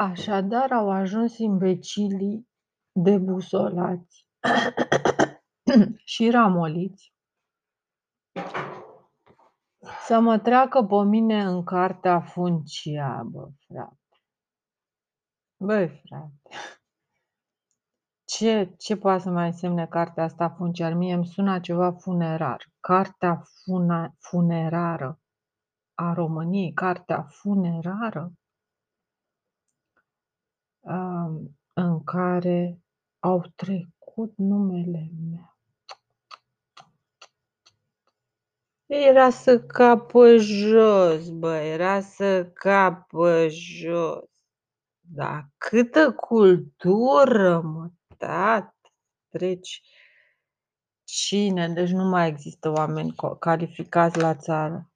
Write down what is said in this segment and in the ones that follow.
Așadar au ajuns imbecilii debusolați și ramoliți să mă treacă pe mine în cartea funcia, bă, frate. Băi, frate, ce, ce poate să mai însemne cartea asta funciar? Mie îmi sună ceva funerar. Cartea funa, funerară a României, cartea funerară, um, în care au trecut numele meu. Era să capă jos, bă, era să capă jos. Da, câtă cultură, mă, tată, treci. Cine? Deci nu mai există oameni calificați la țară.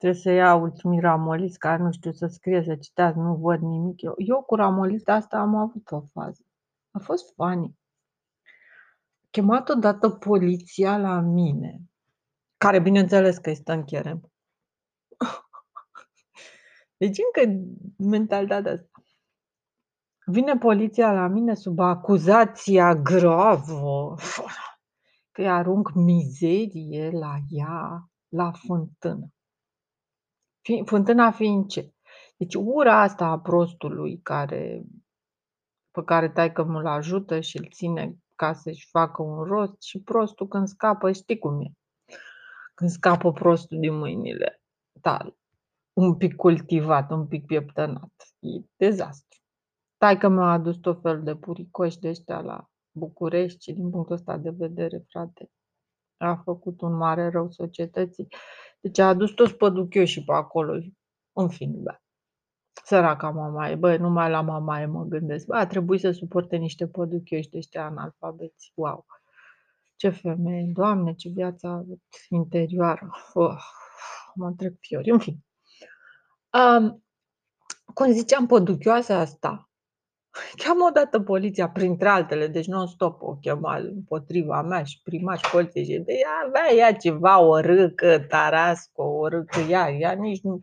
Trebuie să iau ultimii ramoliți care nu știu să scrie, să citească, nu văd nimic. Eu, eu cu ramolista asta am avut o fază. A fost funny. Chemat odată poliția la mine, care bineînțeles că este în cherem. Deci încă mentalitatea asta. Vine poliția la mine sub acuzația gravă că îi arunc mizerie la ea, la fântână. Fântâna fiind ce? Deci ura asta a prostului care, pe care taică mă ajută și îl ține ca să-și facă un rost și prostul când scapă, știi cum e. Când scapă prostul din mâinile tale, un pic cultivat, un pic pieptănat, e dezastru. Taică mi-a adus tot fel de puricoși de ăștia la București și din punctul ăsta de vedere, frate, a făcut un mare rău societății. Deci a adus toți păduchioșii pe acolo. În fine, da. Săraca mamaie, băi, numai la mamaie mă gândesc. Bă, a trebuit să suporte niște păduchioși de ăștia analfabeți. Wow! Ce femeie, doamne, ce viață a avut interioară. Oh, mă trec fiori. În fine. Um, cum ziceam, păduchioasa asta, Cheamă odată poliția, printre altele, deci non-stop o chema împotriva mea și primaș și poliție și de ea avea ea ceva, o râcă, tarasco, o râcă ea, ea nici nu,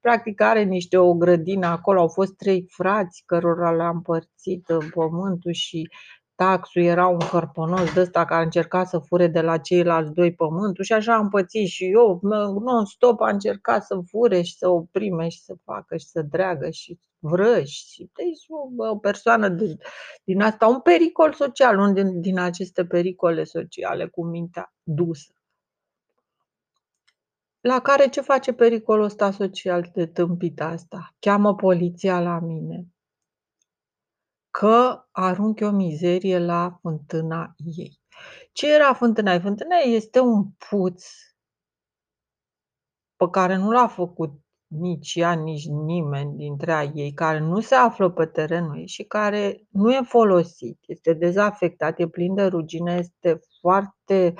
practic are niște o grădină acolo, au fost trei frați cărora le-a împărțit uh, pământul și taxul era un cărponos de ăsta care încerca să fure de la ceilalți doi pământul și așa am pățit și eu, non-stop a încercat să fure și să oprime și să facă și să dreagă și vrăși. Și deci o, o persoană din, din asta, un pericol social, unul din, din aceste pericole sociale cu mintea dusă. La care ce face pericolul ăsta social de tâmpit asta? Cheamă poliția la mine că arunc o mizerie la fântâna ei. Ce era fântâna ei? Fântâna ei este un puț pe care nu l-a făcut nici ea, nici nimeni dintre ei, care nu se află pe terenul ei și care nu e folosit, este dezafectat, e plin de rugine, este foarte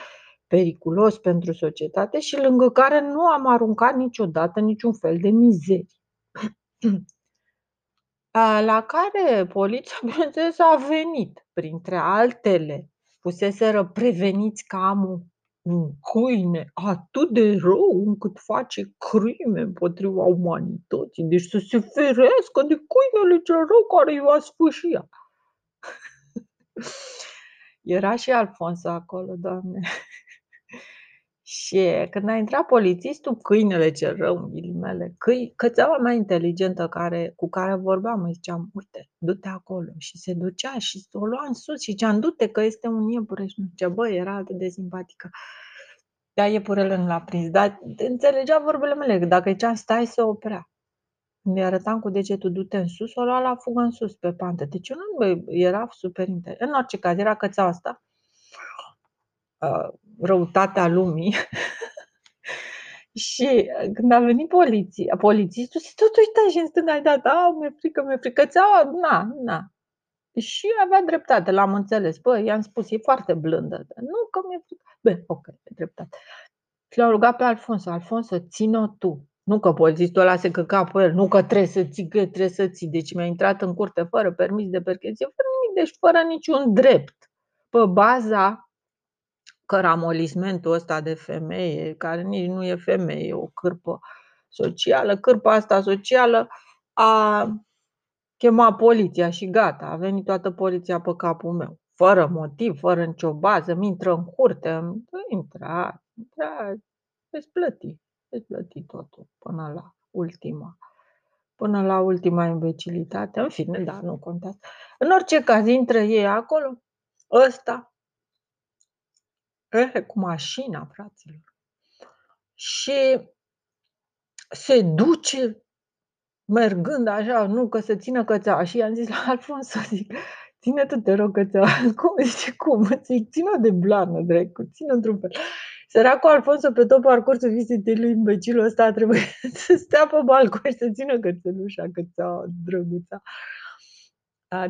periculos pentru societate și lângă care nu am aruncat niciodată niciun fel de mizerie. La care poliția, bineînțeles, a venit, printre altele. Fuseseră preveniți că am un câine atât de rău încât face crime împotriva umanității. Deci să se ferească de câinele cel rău care i-a sfârșit. Era și Alfonso acolo, doamne. Și când a intrat polițistul, câinele cel rău, în ghilimele, câi, cățeaua mai inteligentă care, cu care vorbeam, îi ziceam, uite, du-te acolo. Și se ducea și o lua în sus și ziceam, du-te că este un iepure. Și nu ce, bă, era atât de simpatică. Dar iepurele nu l-a prins, dar înțelegea vorbele mele, dacă ziceam, stai, să oprea. Când îi arătam cu degetul, du-te în sus, o lua la fugă în sus, pe pantă. Deci eu nu, bă, era super interesant. În orice caz, era cățeaua asta Uh, răutatea lumii. și uh, când a venit poliția, polițistul se tot uita și în stânga i dat, a, mi-e frică, mi-e frică, țeaua, na, na. Și avea dreptate, l-am înțeles. Bă, i-am spus, e foarte blândă. Nu că mi-e frică. Bă, ok, e dreptate. Și l-am rugat pe Alfonso, Alfonso, ține-o tu. Nu că polițistul ăla se căca pe el, nu că trebuie să ții, că trebuie să ții. Deci mi-a intrat în curte fără permis de percheție, fără nimic, deci fără niciun drept. Pe baza căramolismentul ăsta de femeie, care nici nu e femeie, e o cârpă socială, cârpa asta socială a chema poliția și gata, a venit toată poliția pe capul meu. Fără motiv, fără nicio bază, mi intră în curte, intra, intra, veți plăti, veți plăti totul până la ultima până la ultima imbecilitate. În fine, da, nu contează. În orice caz, intră ei acolo, ăsta, eh, cu mașina, fraților. Și se duce mergând așa, nu, că se țină cățeaua. Și i-am zis la Alfons să zic, ține tu, te rog, cățeaua. Cum? Zice, cum? Zic, ține de blană, dracu, ține într-un fel. Săracul Alfonso pe tot parcursul vizitei lui imbecilul ăsta a trebuit să stea pe balcon și să țină cățelușa, cățeaua, drăguța.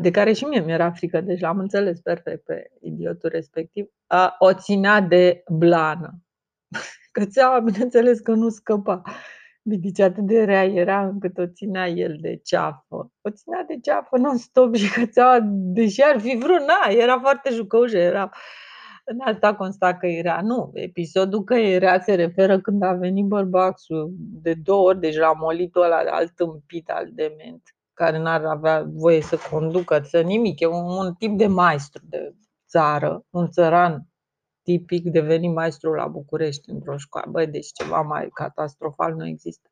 De care și mie mi-era frică, deci l-am înțeles perfect pe idiotul respectiv. O ținea de blană. Cățeaua, bineînțeles că nu scăpa. Deci atât de rea era încât o ținea el de ceafă. O ținea de ceafă non-stop și cățeaua, deși ar fi vrut, na, era foarte jucăușă, era în asta consta că era. Nu, episodul că era se referă când a venit bărbaxul de două ori, deci la molitul ăla alt tâmpit, al dement, care n-ar avea voie să conducă, să nimic. E un, un tip de maestru de țară, un țăran tipic deveni maestru la București într-o școală. Băi, deci ceva mai catastrofal nu există.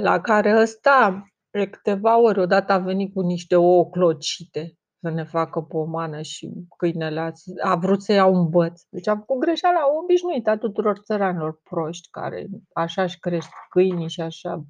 La care ăsta, de câteva ori, odată a venit cu niște ouă clocite să ne facă pomană și câinele a, a vrut să ia un băț. Deci a făcut greșeala obișnuită a tuturor țăranilor proști care așa își crește câinii și așa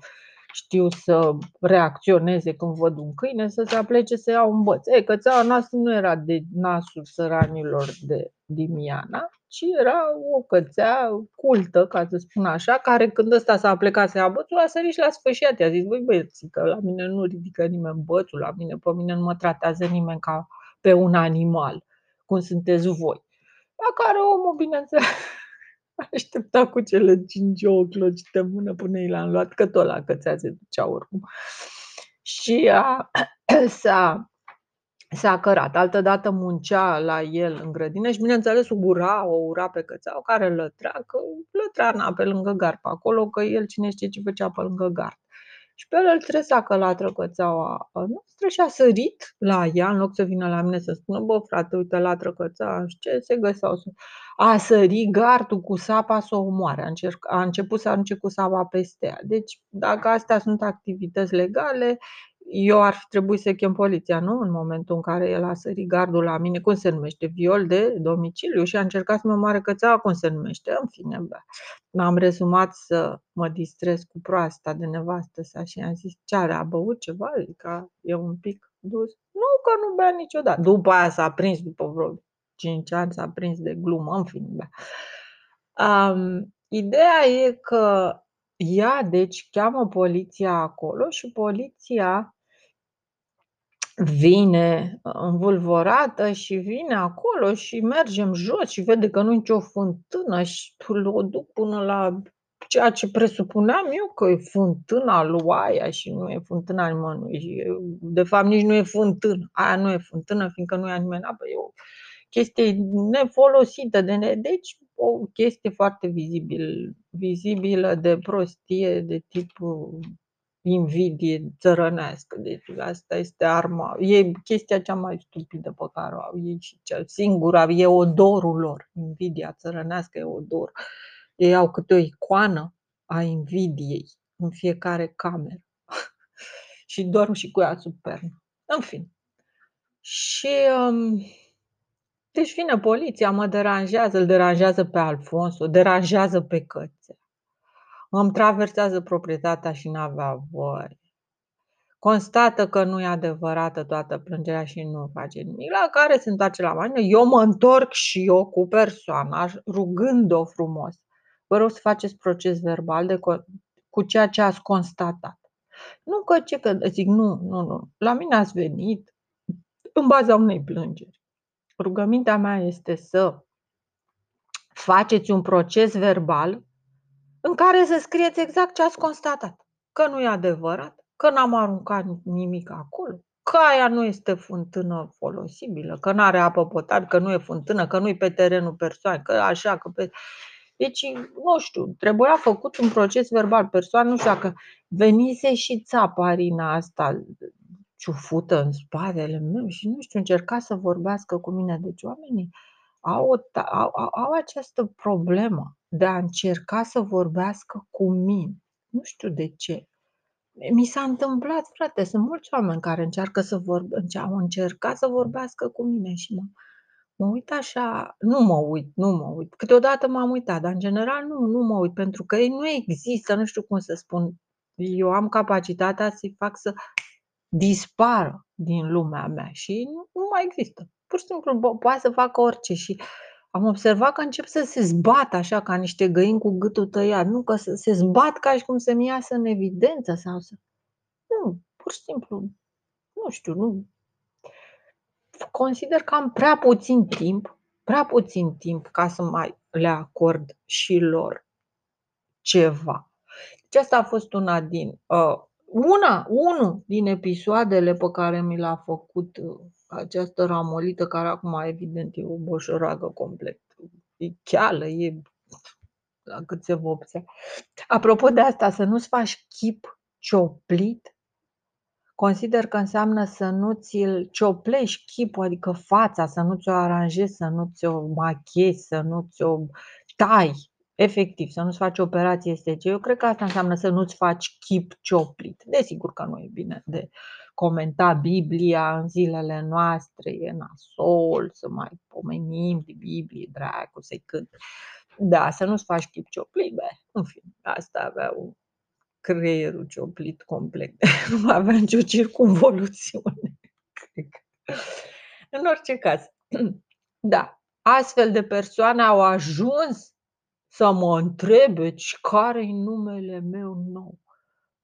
știu să reacționeze când văd un câine, să se aplece să ia un băț. Ei, cățeaua noastră nu era de nasul țăranilor de Dimiana, ci era o cățea cultă, ca să spun așa, care când ăsta s-a plecat să ia bățul, a sărit și la sfârșit. I-a zis, băi băieți, că la mine nu ridică nimeni bățul, la mine, pe mine nu mă tratează nimeni ca pe un animal, cum sunteți voi. La care omul, bineînțeles, aștepta cu cele cinci ouă clocite în mână până i l-am luat, că tot la cățea se ducea oricum. Și a, s-a s-a cărat. Altădată muncea la el în grădină și, bineînțeles, ura, o ura pe cățeau care lătrea, că lătrea na, pe lângă gard pe acolo, că el cine știe ce făcea pe lângă gard. Și pe el îl tresa că la trăcățeaua noastră și a sărit la ea, în loc să vină la mine să spună, bă, frate, uite la trăcățea, și ce se găseau. A sărit gardul cu sapa să o omoare, a, încerc, a început să arunce cu sapa peste ea. Deci, dacă astea sunt activități legale, eu ar fi trebuit să chem poliția, nu? În momentul în care el a sărit gardul la mine, cum se numește? Viol de domiciliu și a încercat să mă moare cățeaua, cum se numește? În fine, bă. M-am rezumat să mă distrez cu proasta de nevastă sa și am zis, ce are, a băut ceva? Adică e un pic dus? Nu, că nu bea niciodată. După aia s-a prins, după vreo 5 ani s-a prins de glumă, în fine, bă. Um, ideea e că ea, deci, cheamă poliția acolo și poliția vine învulvorată și vine acolo și mergem jos și vede că nu e nicio fântână și o duc până la ceea ce presupuneam eu că e fântâna lui aia și nu e fântâna nimănui. De fapt, nici nu e fântână. Aia nu e fântână, fiindcă nu e nimeni apă. E o chestie nefolosită. De ne... Deci, o chestie foarte vizibil, vizibilă de prostie, de tip invidie țărănească. Deci asta este arma, e chestia cea mai stupidă pe care o au ei și cea singura, e odorul lor. Invidia țărănească e odor. Ei au câte o icoană a invidiei în fiecare cameră. și dorm și cu ea sub pernă. În fine. Și um, deci vine poliția, mă deranjează, îl deranjează pe Alfonso, deranjează pe cățe îmi traversează proprietatea și n-avea voie. Constată că nu e adevărată toată plângerea și nu face nimic, la care se întoarce la mine. Eu mă întorc și eu cu persoana, rugând-o frumos. Vă rog să faceți proces verbal de cu ceea ce ați constatat. Nu că ce că zic, nu, nu, nu. La mine ați venit în baza unei plângeri. Rugămintea mea este să faceți un proces verbal în care să scrieți exact ce ați constatat. Că nu e adevărat, că n-am aruncat nimic acolo, că aia nu este fântână folosibilă, că nu are apă potabilă, că nu e fântână, că nu e pe terenul persoanei, că așa, că pe... Deci, nu știu, trebuia făcut un proces verbal persoană, nu știu dacă venise și țaparina asta ciufută în spatele meu și nu știu, încerca să vorbească cu mine. Deci oamenii au, o ta au au au această problemă de a încerca să vorbească cu mine. Nu știu de ce. Mi s-a întâmplat frate, sunt mulți oameni care încearcă să vorb înce au încercat să vorbească cu mine și mă mă uit așa nu mă uit, nu mă uit. Câteodată m-am uitat, dar în general nu, nu mă uit, pentru că ei nu există, nu știu cum să spun. Eu am capacitatea să-i fac să dispară din lumea mea și nu nu mai există. Pur și simplu po poate să facă orice și am observat că încep să se zbată așa ca niște găini cu gâtul tăiat, nu, că să se zbat ca și cum să-mi iasă în evidență sau să nu, pur și simplu, nu știu, nu consider că am prea puțin timp, prea puțin timp ca să mai le acord și lor ceva. Deci asta a fost una din, uh, una, unul din episoadele pe care mi l-a făcut această ramolită, care acum evident e o boșoragă complet. E cheală, e la cât se vopsea. Apropo de asta, să nu-ți faci chip cioplit, consider că înseamnă să nu ți-l cioplești chipul, adică fața, să nu ți-o aranjezi, să nu ți-o machiezi, să nu ți-o tai, efectiv, să nu-ți faci operație estetică. Eu cred că asta înseamnă să nu-ți faci chip cioplit. Desigur că nu e bine de comenta Biblia în zilele noastre, e nasol să mai pomenim de Biblie, dracu să-i cânt. Da, să nu-ți faci chip cioplit, beh, în fine, asta avea un creierul cioplit complet. Nu avea nicio circumvoluțiune, cred că. În orice caz, da, astfel de persoane au ajuns să mă întrebe care-i numele meu nou.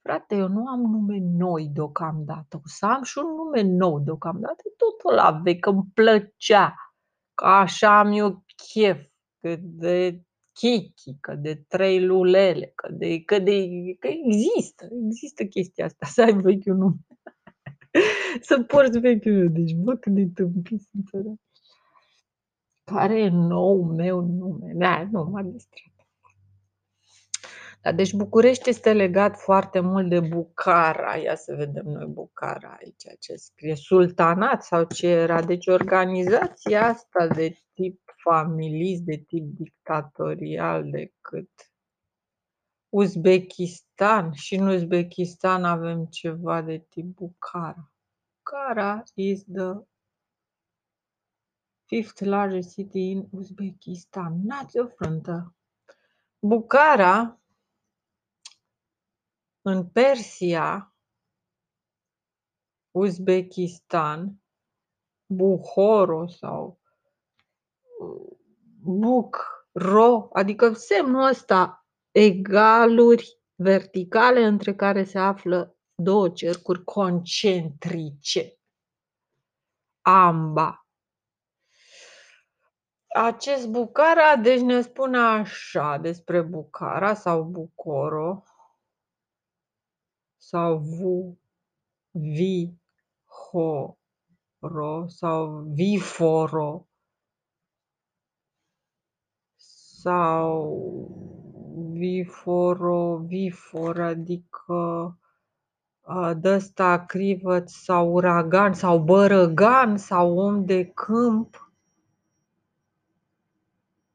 Frate, eu nu am nume noi deocamdată. O să am și un nume nou deocamdată, tot ăla vechi, că îmi plăcea, că așa am eu chef, că de chichi, că de trei lulele, că de că de că există, există chestia asta, să ai vechiul nume. Să porți vechiul nume. Deci, bă, cât de tâmpit sunt săraci. Care e noul meu nume? Da, nu, m-a distrat. Da, deci București este legat foarte mult de Bucara. Ia să vedem noi Bucara aici ce scrie. Sultanat sau ce era? Deci organizația asta de tip familist, de tip dictatorial decât Uzbekistan. Și în Uzbekistan avem ceva de tip Bukhara. Bukhara is the fifth largest city in Uzbekistan. N-ați o frântă. Bukhara în Persia, Uzbekistan, Buhoro sau Buc-ro, adică semnul ăsta egaluri verticale între care se află două cercuri concentrice. Amba. Acest Bucara, deci ne spune așa despre Bucara sau Bucoro sau Vu, Vi, Ho, Ro sau Viforo sau Viforo, Vifor, adică de ăsta crivăț sau uragan sau bărăgan sau om de câmp.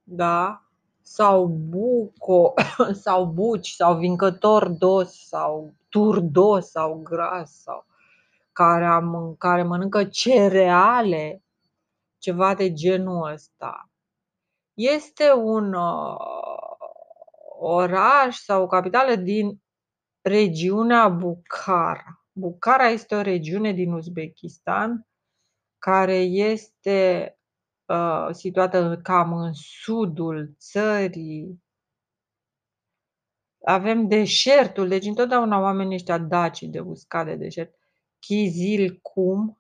Da? Sau buco sau buci sau vincător dos sau turdos sau gras sau care, am, care mănâncă cereale, ceva de genul ăsta. Este un oraș sau o capitală din regiunea Bukhara. Bukhara este o regiune din Uzbekistan care este uh, situată cam în sudul țării. Avem deșertul, deci întotdeauna oamenii ăștia daci de uscat de deșert. Chizil cum,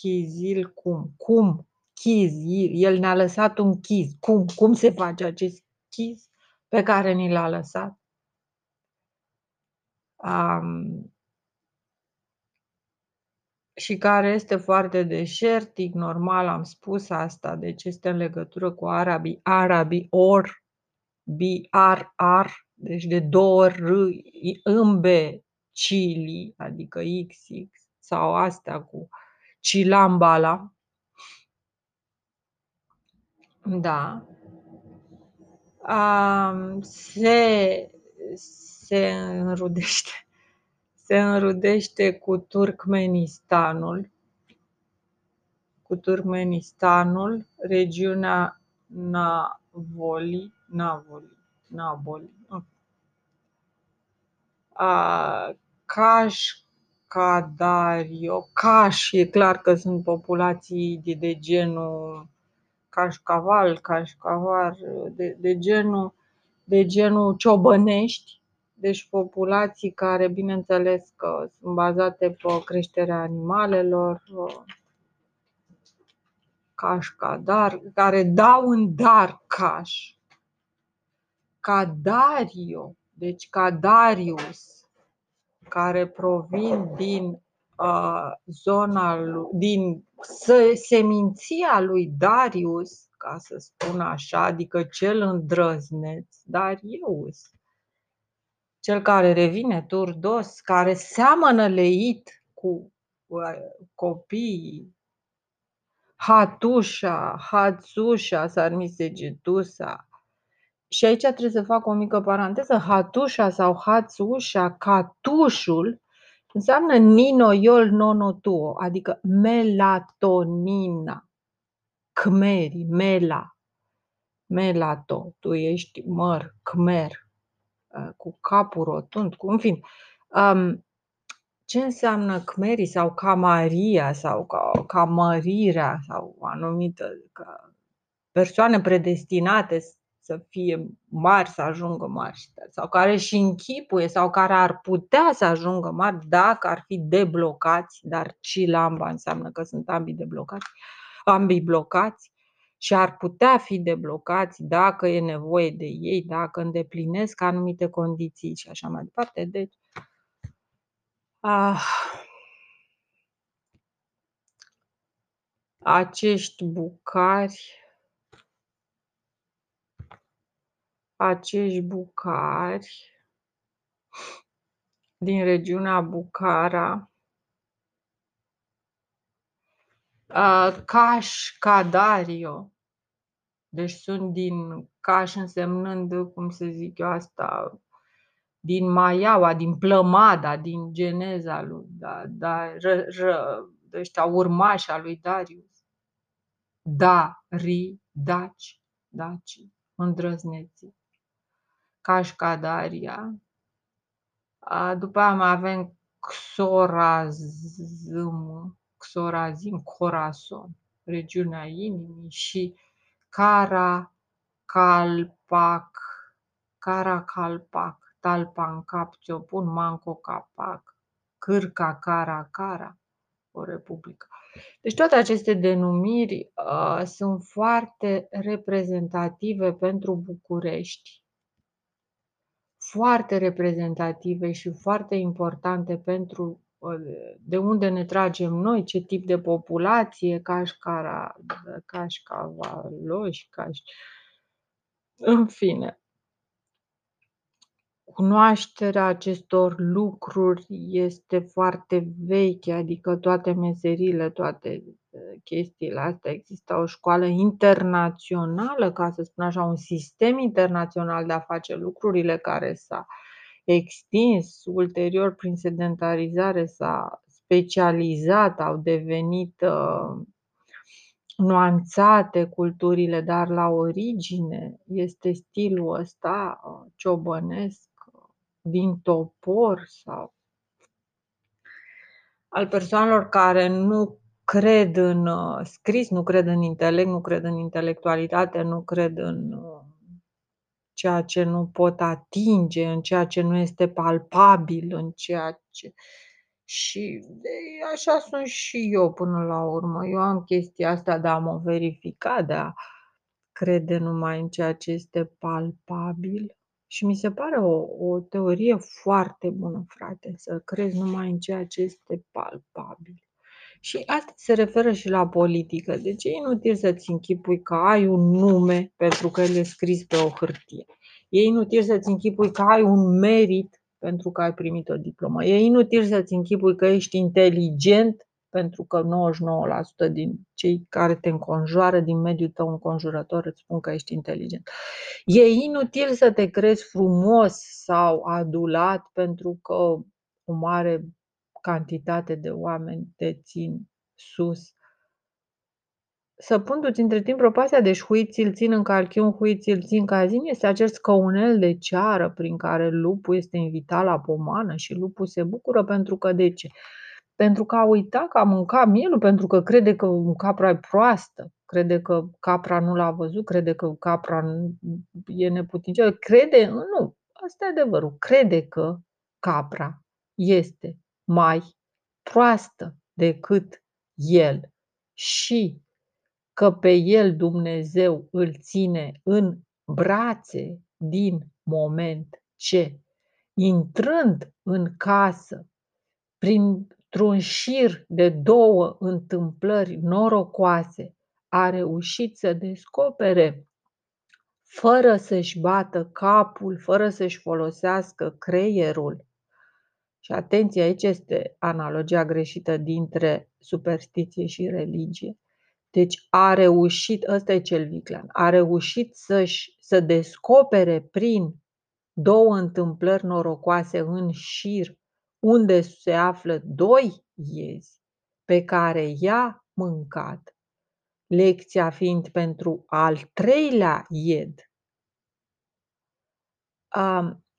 Chizil cum, cum, chiz, el ne-a lăsat un chiz. Cum, cum se face acest chiz pe care ni l-a lăsat? Um, și care este foarte deșertic, normal, am spus asta, deci este în legătură cu arabii, arabii, or, B-R-R, deci de două R, B, Chili, adică XX, sau astea cu cilambala. Da. Um, se, se înrudește se înrudește cu Turkmenistanul, cu Turkmenistanul, regiunea Navoli, Navoli, Naboli, a, Cașcadario, Caș, e clar că sunt populații de, de genul Cașcaval, Cașcavar, de, de genul de genul ciobănești, deci populații care, bineînțeles că sunt bazate pe creșterea animalelor, cașcadar, care dau în dar caș, cadario, deci cadarius, care provin din uh, zona lui, din seminția lui Darius, ca să spun așa, adică cel îndrăzneț, Darius cel care revine turdos, care seamănă leit cu copiii, Hatușa, Hatsușa, Sarmisegetusa. Și aici trebuie să fac o mică paranteză. Hatușa sau Hatsușa, catușul, înseamnă ninoiol nonotuo, adică melatonina. Cmeri, mela, melato, tu ești măr, cmer, Uh, cu capul rotund, cu, în fin. Um, ce înseamnă cmerii sau camaria sau camărirea sau anumită ca persoane predestinate să fie mari, să ajungă mari sau care și închipuie sau care ar putea să ajungă mari dacă ar fi deblocați, dar cilamba înseamnă că sunt ambii deblocați, ambii blocați și ar putea fi deblocați dacă e nevoie de ei, dacă îndeplinesc anumite condiții și așa mai departe. Deci, ah, acești bucari acești bucari din regiunea Bucara uh, Caș Cadario deci sunt din Caș însemnând, cum să zic eu asta, din Maiaua, din Plămada, din geneza lui, da, da, ră, ră, ăștia urmași a lui Darius. Da, ri, daci, daci, îndrăzneții. Cașcadaria. După aia mai avem Xorazm, Xorazim, Corazon, regiunea inimii și Caracalpac, Caracalpac, Talpan Cap, pun Manco Capac, Cârca Cara Cara, o republică. Deci toate aceste denumiri uh, sunt foarte reprezentative pentru București, foarte reprezentative și foarte importante pentru de unde ne tragem noi, ce tip de populație, cașcara, cașcavaloși, caș... În fine, cunoașterea acestor lucruri este foarte veche, adică toate meserile, toate chestiile astea. Există o școală internațională, ca să spun așa, un sistem internațional de a face lucrurile care s-a extins, ulterior prin sedentarizare s-a specializat, au devenit uh, nuanțate culturile, dar la origine este stilul ăsta uh, ciobănesc din topor sau al persoanelor care nu cred în uh, scris, nu cred în intelect, nu cred în intelectualitate, nu cred în ceea ce nu pot atinge, în ceea ce nu este palpabil, în ceea ce. Și de, așa sunt și eu până la urmă. Eu am chestia asta de a mă verifica, de a crede numai în ceea ce este palpabil. Și mi se pare o, o teorie foarte bună, frate, să crezi numai în ceea ce este palpabil. Și asta se referă și la politică. Deci e inutil să-ți închipui că ai un nume pentru că el e scris pe o hârtie. E inutil să-ți închipui că ai un merit pentru că ai primit o diplomă. E inutil să-ți închipui că ești inteligent pentru că 99% din cei care te înconjoară, din mediul tău înconjurător, îți spun că ești inteligent. E inutil să te crezi frumos sau adulat pentru că o mare cantitate de oameni te țin sus Săpundu-ți între timp propastia, deci hui ți-l țin în calchiun, hui ți-l țin cazin, este acest scăunel de ceară prin care lupul este invitat la pomană și lupul se bucură pentru că de ce? Pentru că a uitat că a mâncat mielul, pentru că crede că capra e proastă, crede că capra nu l-a văzut, crede că capra e neputincioasă, crede, nu, asta e adevărul, crede că capra este mai proastă decât el și că pe el Dumnezeu îl ține în brațe din moment ce, intrând în casă, printr-un șir de două întâmplări norocoase, a reușit să descopere fără să-și bată capul, fără să-și folosească creierul. Și atenție, aici este analogia greșită dintre superstiție și religie. Deci a reușit, ăsta e cel viclean, a reușit să-și, să descopere prin două întâmplări norocoase în șir, unde se află doi iezi pe care i-a mâncat, lecția fiind pentru al treilea ied.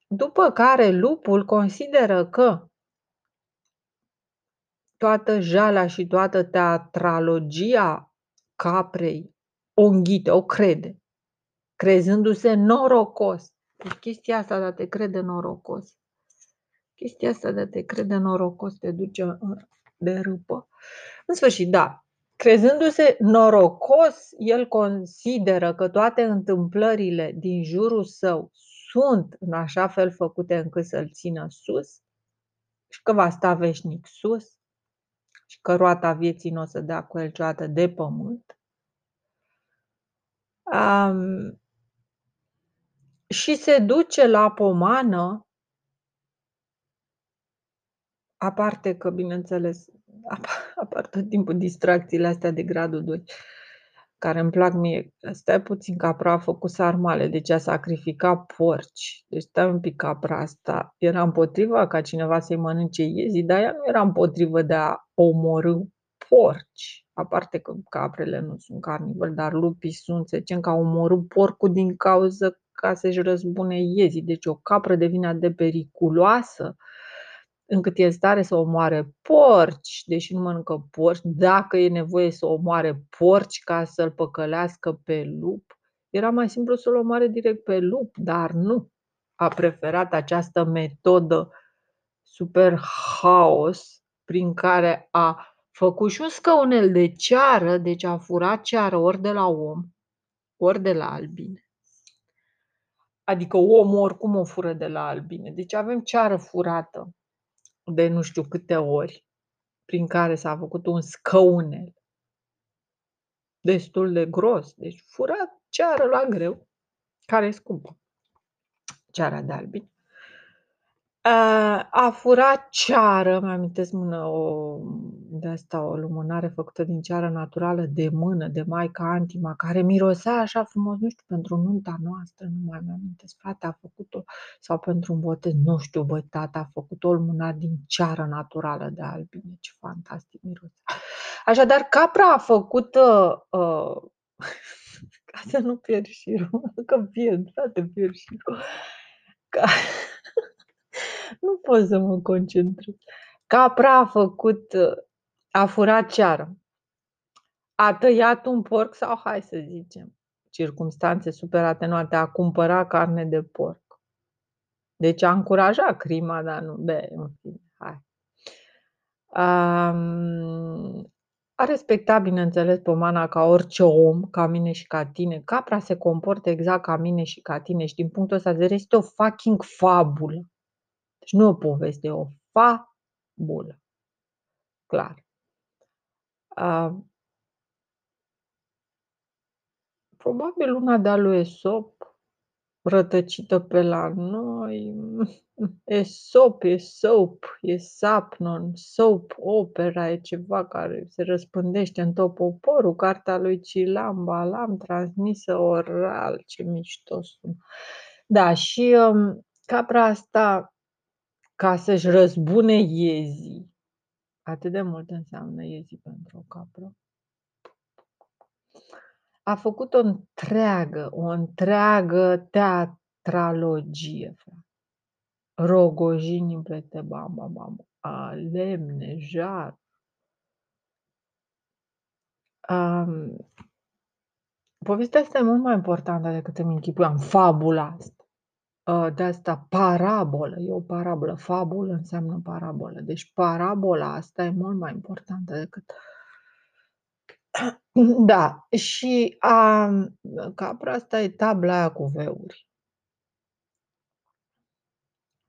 După care lupul consideră că toată jala și toată teatralogia caprei o înghite, o crede, crezându-se norocos. Deci chestia asta de a te crede norocos, chestia asta de a te crede norocos te duce de râpă. În sfârșit, da, crezându-se norocos, el consideră că toate întâmplările din jurul său sunt în așa fel făcute încât să-l țină sus și că va sta veșnic sus și că roata vieții nu o să dea cu el niciodată de pământ. Um, și se duce la pomană, aparte că, bineînțeles, apar tot timpul distracțiile astea de gradul 2 care îmi plac mie. Stai puțin, capra a făcut sarmale, deci a sacrificat porci. Deci stai un pic, capra asta era împotriva ca cineva să-i mănânce iezii, dar ea nu era împotrivă de a omorâ porci. Aparte că caprele nu sunt carnivore, dar lupii sunt, să zicem, că au omorât porcul din cauză ca să-și răzbune iezii. Deci o capră devine de periculoasă încât e în stare să omoare porci, deși nu mănâncă porci, dacă e nevoie să omoare porci ca să-l păcălească pe lup, era mai simplu să-l omoare direct pe lup, dar nu. A preferat această metodă super haos prin care a făcut și un scăunel de ceară, deci a furat ceară ori de la om, ori de la albine. Adică omul oricum o fură de la albine. Deci avem ceară furată de nu știu câte ori, prin care s-a făcut un scăunel destul de gros. Deci furat ceară la greu, care e scumpă. Ceara de albine. A furat ceară, mi amintesc mână o de asta o lumânare făcută din ceară naturală de mână, de maica Antima, care mirosea așa frumos, nu știu, pentru nunta noastră, nu mai mi-amintesc, frate a făcut-o, sau pentru un botez, nu știu, băi, tata a făcut o lumânare din ceară naturală de albine, ce fantastic mirosea. Așadar, capra a făcut, uh, uh ca să nu pierd șirul, că pierd, frate, pierd șirul. Ca... Nu pot să mă concentrez. Capra a făcut, a furat ceară. A tăiat un porc sau, hai să zicem, circumstanțe super atenuate, a cumpărat carne de porc. Deci a încurajat crima, dar nu, be, în fine, hai. Um, a respectat, bineînțeles, pomana ca orice om, ca mine și ca tine. Capra se comportă exact ca mine și ca tine și din punctul ăsta de vedere este o fucking fabulă. Deci nu o poveste, e o fabulă. Clar. Uh, probabil una de-a lui Esop, rătăcită pe la noi. Esop, e soap, e sapnon, soap opera, e ceva care se răspândește în tot poporul. Cartea lui Cilam Balam, transmisă oral, ce mișto sună. Da, și um, capra asta, ca să-și răzbune iezii, atât de mult înseamnă iezii pentru o capră, a făcut o întreagă, o întreagă teatralogie, frate. Rogojini plete bam, bam, bam, a, lemne, jar. Um, povestea asta e mult mai importantă decât îmi închipuiam, fabula asta. Uh, de asta parabolă, e o parabolă, fabulă înseamnă parabolă. Deci parabola asta e mult mai importantă decât da, și a, capra asta e tabla aia cu veuri.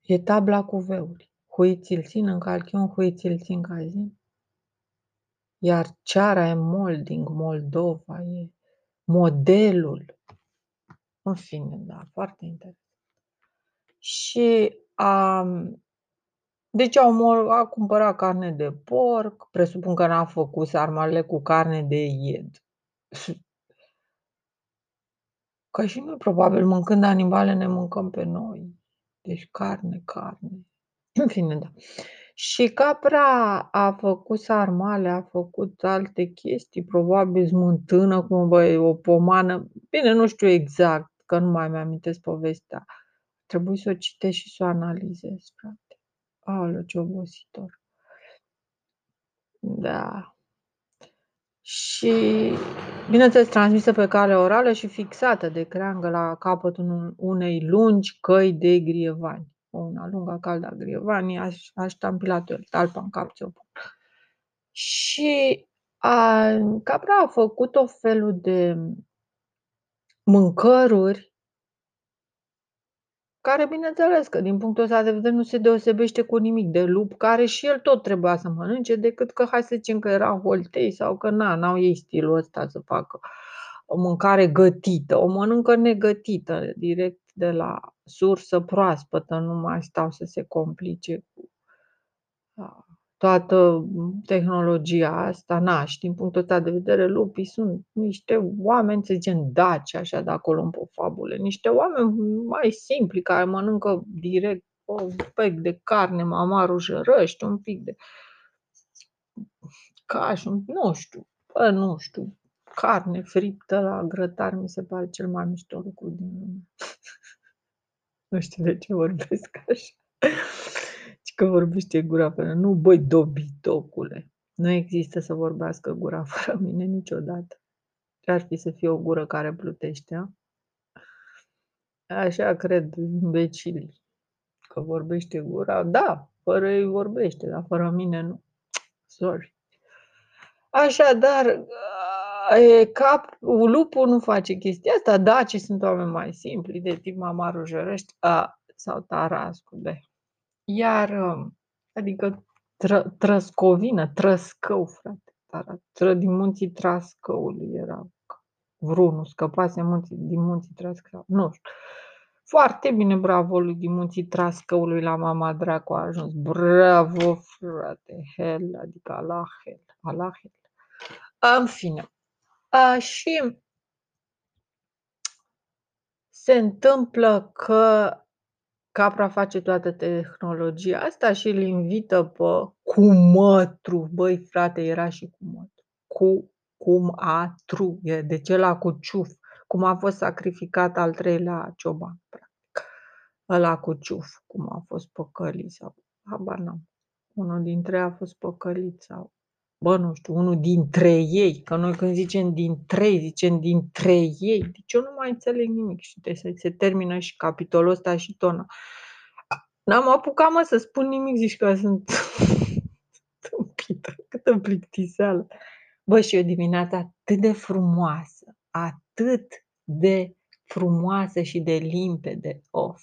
E tabla cu veuri. Huiți-l țin în calchion, huiți-l țin cazin. Iar ceara e molding, Moldova, e modelul. În fine, da, foarte interesant. Și a, deci au mor, a cumpărat carne de porc, presupun că n-a făcut sarmale cu carne de ied. Că și noi, probabil, mâncând animale, ne mâncăm pe noi. Deci carne, carne. În fine, da. Și capra a făcut sarmale, a făcut alte chestii, probabil smântână, cum băi, o pomană. Bine, nu știu exact, că nu mai mi-amintesc povestea. Trebuie să o citești și să o analizezi, frate. Aoleu, ce obositor. Da. Și, bineînțeles, transmisă pe cale orală și fixată de creangă la capătul unei lungi căi de grievani. Una lungă, caldă grievani, aș, aș tampilat el, talpa în cap ți-o Și a, capra a făcut o felul de mâncăruri care, bineînțeles că din punctul ăsta de vedere nu se deosebește cu nimic de lup, care și el tot trebuia să mănânce, decât că hai să zicem că era holtei sau că na, n-au ei stilul ăsta să facă o mâncare gătită, o mănâncă negătită, direct de la sursă proaspătă, nu mai stau să se complice cu toată tehnologia asta, na, și din punctul ăsta de vedere, lupii sunt niște oameni, să zicem, daci, așa, de acolo în fabule, niște oameni mai simpli, care mănâncă direct un pic de carne, mamarul jărăști, un pic de caș, nu știu, bă, nu știu, carne friptă la grătar mi se pare cel mai mișto lucru din lume. nu știu de ce vorbesc așa că vorbește gura fără. Nu, băi, dobitocule. Nu există să vorbească gura fără mine niciodată. Ce ar fi să fie o gură care plutește, a? Așa cred imbecilii. Că vorbește gura, da, fără ei vorbește, dar fără mine nu. Sorry. Așadar, e cap, lupul nu face chestia asta, da, ci sunt oameni mai simpli, de tip mamarul jărăști, a, sau tarascu, de. Iar, um, adică tră, Trăscovină, Trăscău, frate, tră, din munții Trascăului era vreunul, scăpase munții, din munții Trascău, nu știu. Foarte bine, bravo lui din munții Trascăului la mama dracu a ajuns. Bravo, frate, hell, adică Allah hell, Allah hell. În fine. A, și se întâmplă că Capra face toată tehnologia asta și îl invită pe cumătru. Băi, frate, era și cumătru. Cu cum a tru, de ce la cu ciuf, cum a fost sacrificat al treilea cioban, practic. Ăla cu ciuf, cum a fost păcălit sau, habar n-am. Unul dintre ei a fost păcălit sau, bă, nu știu, unul dintre ei, că noi când zicem din trei, zicem dintre ei, deci eu nu mai înțeleg nimic și să se termină și capitolul ăsta și tona. N-am apucat, mă, să spun nimic, zici că sunt tâmpită, câtă plictiseală. Bă, și o dimineață atât de frumoasă, atât de frumoasă și de limpede, of.